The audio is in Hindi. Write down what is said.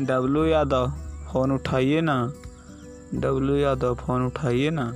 डब्लू यादव फ़ोन उठाइए ना। डब्लू यादव फ़ोन उठाइए ना।